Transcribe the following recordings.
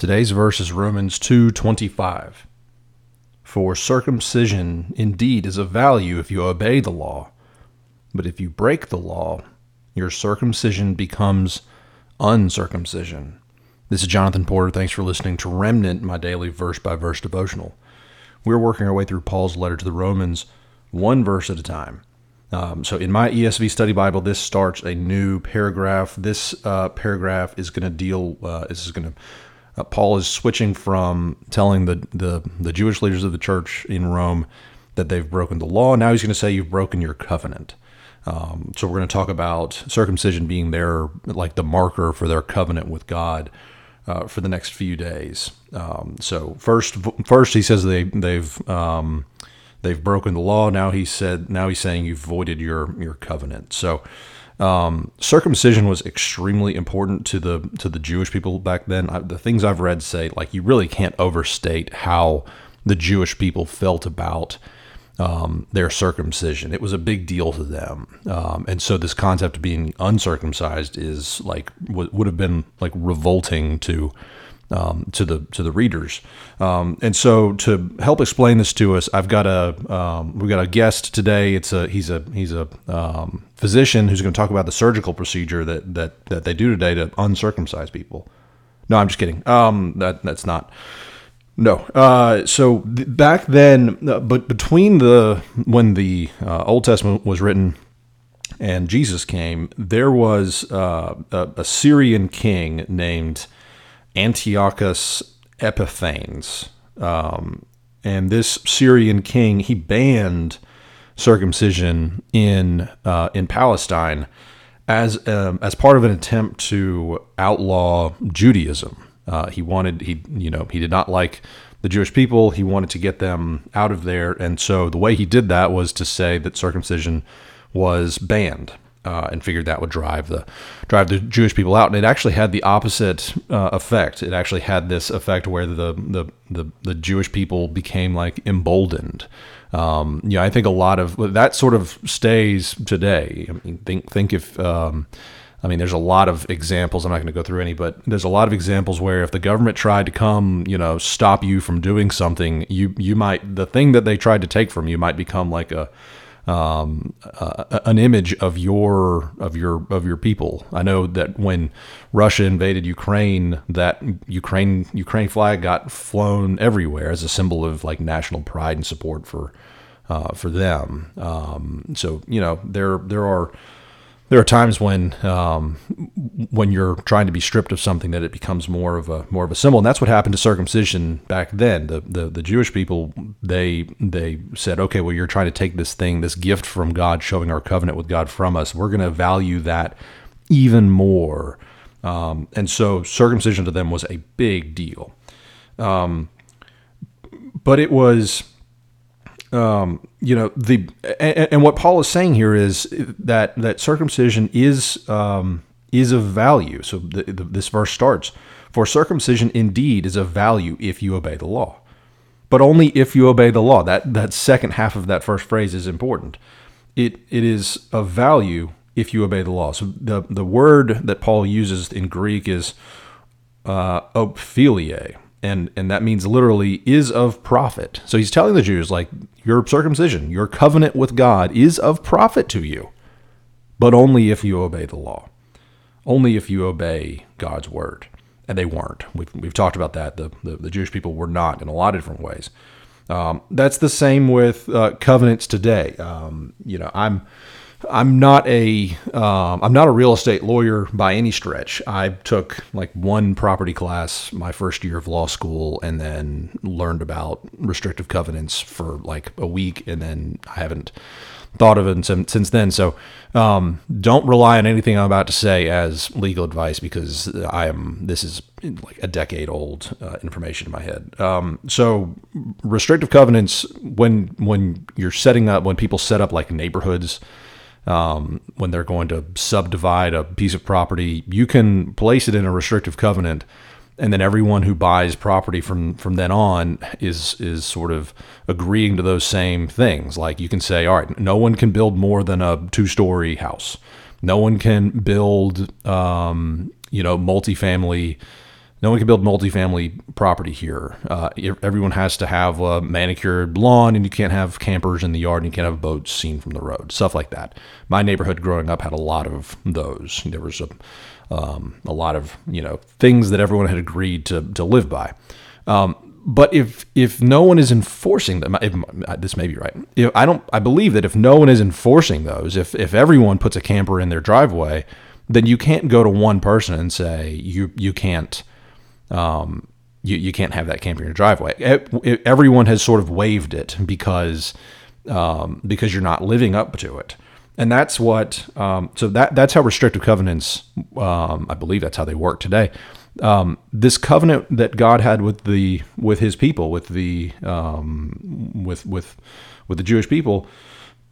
Today's verse is Romans 2:25. For circumcision indeed is of value if you obey the law, but if you break the law, your circumcision becomes uncircumcision. This is Jonathan Porter. Thanks for listening to Remnant, my daily verse by verse devotional. We're working our way through Paul's letter to the Romans, one verse at a time. Um, so in my ESV study Bible, this starts a new paragraph. This uh, paragraph is going to deal. Uh, this is going to. Uh, Paul is switching from telling the, the the Jewish leaders of the church in Rome that they've broken the law. Now he's going to say you've broken your covenant. Um, so we're going to talk about circumcision being their like the marker for their covenant with God uh, for the next few days. Um, so first, first he says they they've um, they've broken the law. Now he said now he's saying you've voided your your covenant. So. Um, circumcision was extremely important to the to the Jewish people back then. I, the things I've read say like you really can't overstate how the Jewish people felt about um, their circumcision. It was a big deal to them, um, and so this concept of being uncircumcised is like w- would have been like revolting to um, to the to the readers. Um, and so to help explain this to us, I've got a um, we've got a guest today. It's a he's a he's a um, physician who's going to talk about the surgical procedure that that that they do today to uncircumcise people. No, I'm just kidding. that that's not. No. Uh, so th- back then, uh, but between the when the uh, Old Testament was written and Jesus came, there was uh, a, a, Syrian king named Antiochus Epiphanes, um, and this Syrian king he banned circumcision in uh, in Palestine as um, as part of an attempt to outlaw Judaism. Uh, he wanted he you know he did not like the Jewish people. He wanted to get them out of there, and so the way he did that was to say that circumcision was banned. Uh, and figured that would drive the drive the Jewish people out, and it actually had the opposite uh, effect. It actually had this effect where the the the, the Jewish people became like emboldened. Um, know, I think a lot of that sort of stays today. I mean, think think if um, I mean, there's a lot of examples. I'm not going to go through any, but there's a lot of examples where if the government tried to come, you know, stop you from doing something, you you might the thing that they tried to take from you might become like a um, uh, an image of your of your of your people. I know that when Russia invaded Ukraine, that Ukraine Ukraine flag got flown everywhere as a symbol of like national pride and support for uh, for them. Um, so you know there there are there are times when um, when you're trying to be stripped of something that it becomes more of a more of a symbol, and that's what happened to circumcision back then. The the, the Jewish people they they said, okay, well, you're trying to take this thing, this gift from God, showing our covenant with God from us. We're going to value that even more, um, and so circumcision to them was a big deal. Um, but it was um, you know the and, and, what Paul is saying here is that that circumcision is um, is of value. So the, the, this verse starts: "For circumcision indeed is of value if you obey the law, but only if you obey the law." That that second half of that first phrase is important. It it is of value if you obey the law. So the the word that Paul uses in Greek is uh, ophilie, and and that means literally is of profit. So he's telling the Jews like your circumcision, your covenant with God is of profit to you, but only if you obey the law. Only if you obey God's word. And they weren't. We've, we've talked about that. The, the, the Jewish people were not in a lot of different ways. Um, that's the same with uh, covenants today. Um, you know, I'm I'm not a am um, not a real estate lawyer by any stretch. I took like one property class my first year of law school, and then learned about restrictive covenants for like a week, and then I haven't thought of it since, then. So um, don't rely on anything I'm about to say as legal advice because I am this is like a decade old uh, information in my head. Um, so restrictive covenants when when you're setting up when people set up like neighborhoods um, when they're going to subdivide a piece of property, you can place it in a restrictive covenant, and then everyone who buys property from from then on is is sort of agreeing to those same things. Like you can say, all right, no one can build more than a two story house. No one can build, um, you know, multifamily No one can build multifamily property here. Uh, everyone has to have a manicured lawn, and you can't have campers in the yard, and you can't have boats seen from the road. Stuff like that. My neighborhood growing up had a lot of those. There was a um, a lot of you know things that everyone had agreed to to live by. Um, but if if no one is enforcing them, if, this may be right. If, I don't. I believe that if no one is enforcing those, if if everyone puts a camper in their driveway, then you can't go to one person and say you you can't um, you, you can't have that camper in your driveway. everyone has sort of waived it because um, because you're not living up to it, and that's what. Um, so that that's how restrictive covenants. Um, I believe that's how they work today. Um, this covenant that God had with the with His people, with the um, with with with the Jewish people,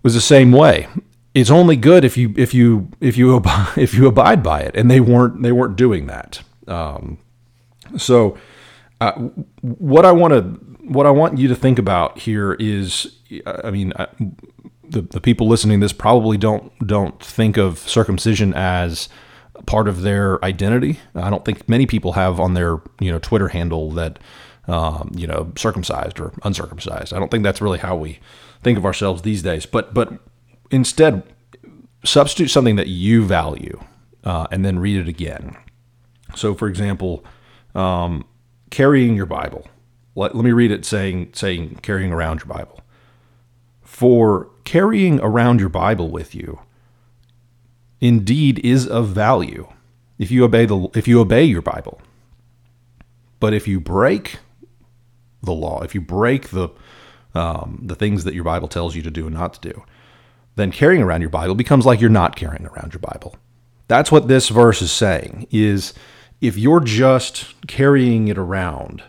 was the same way. It's only good if you if you if you if you abide by it, and they weren't they weren't doing that. Um, so, uh, what I want to what I want you to think about here is, I mean, I, the the people listening this probably don't don't think of circumcision as part of their identity. I don't think many people have on their you know Twitter handle that um, you know circumcised or uncircumcised. I don't think that's really how we think of ourselves these days. But but instead, substitute something that you value uh, and then read it again. So, for example, um, carrying your Bible. Let, let me read it saying, saying carrying around your Bible. For carrying around your Bible with you indeed is of value if you obey the if you obey your Bible. But if you break the law, if you break the um, the things that your Bible tells you to do and not to do, then carrying around your Bible becomes like you're not carrying around your Bible. That's what this verse is saying. Is if you're just carrying it around,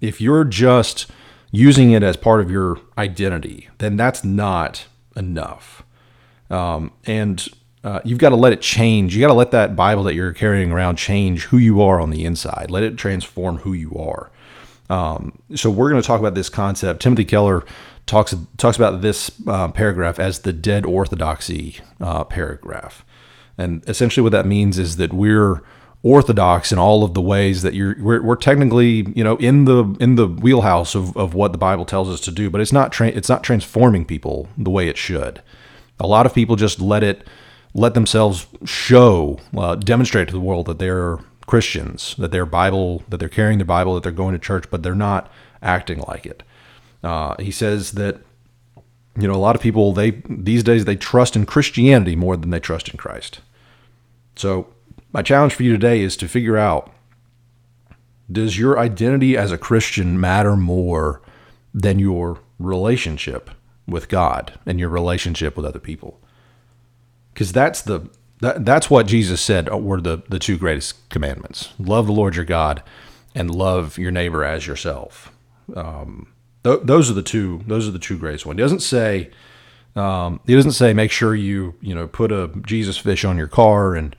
if you're just using it as part of your identity, then that's not enough. Um, and uh, you've got to let it change. You got to let that Bible that you're carrying around change who you are on the inside. Let it transform who you are. Um, so we're going to talk about this concept. Timothy Keller talks talks about this uh, paragraph as the dead orthodoxy uh, paragraph, and essentially what that means is that we're orthodox in all of the ways that you're we're, we're technically you know in the in the wheelhouse of, of what the bible tells us to do but it's not tra- it's not transforming people the way it should. A lot of people just let it let themselves show uh, demonstrate to the world that they're christians that they're bible that they're carrying their bible that they're going to church but they're not acting like it. Uh, he says that you know a lot of people they these days they trust in christianity more than they trust in christ. So my challenge for you today is to figure out does your identity as a Christian matter more than your relationship with God and your relationship with other people? Because that's the that, that's what Jesus said were the, the two greatest commandments: love the Lord your God and love your neighbor as yourself. Um, th- those are the two. Those are the two greatest ones. He doesn't say. Um, he doesn't say make sure you you know put a Jesus fish on your car and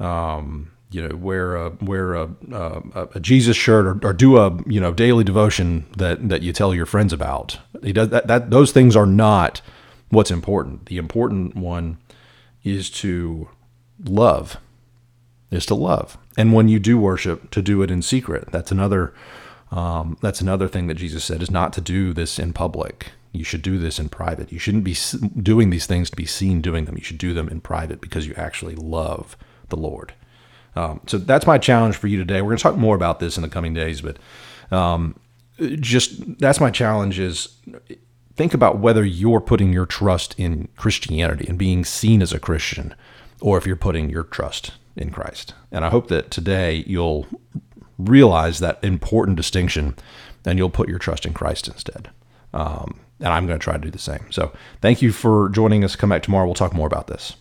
um, you know, wear a wear a, a, a Jesus shirt or, or, do a you know daily devotion that that you tell your friends about. He does that, that. Those things are not what's important. The important one is to love, is to love, and when you do worship, to do it in secret. That's another. Um, that's another thing that Jesus said is not to do this in public. You should do this in private. You shouldn't be doing these things to be seen doing them. You should do them in private because you actually love the Lord. Um, so that's my challenge for you today. We're going to talk more about this in the coming days, but um, just that's my challenge is think about whether you're putting your trust in Christianity and being seen as a Christian, or if you're putting your trust in Christ. And I hope that today you'll realize that important distinction and you'll put your trust in Christ instead. Um, and I'm going to try to do the same. So thank you for joining us. Come back tomorrow. We'll talk more about this.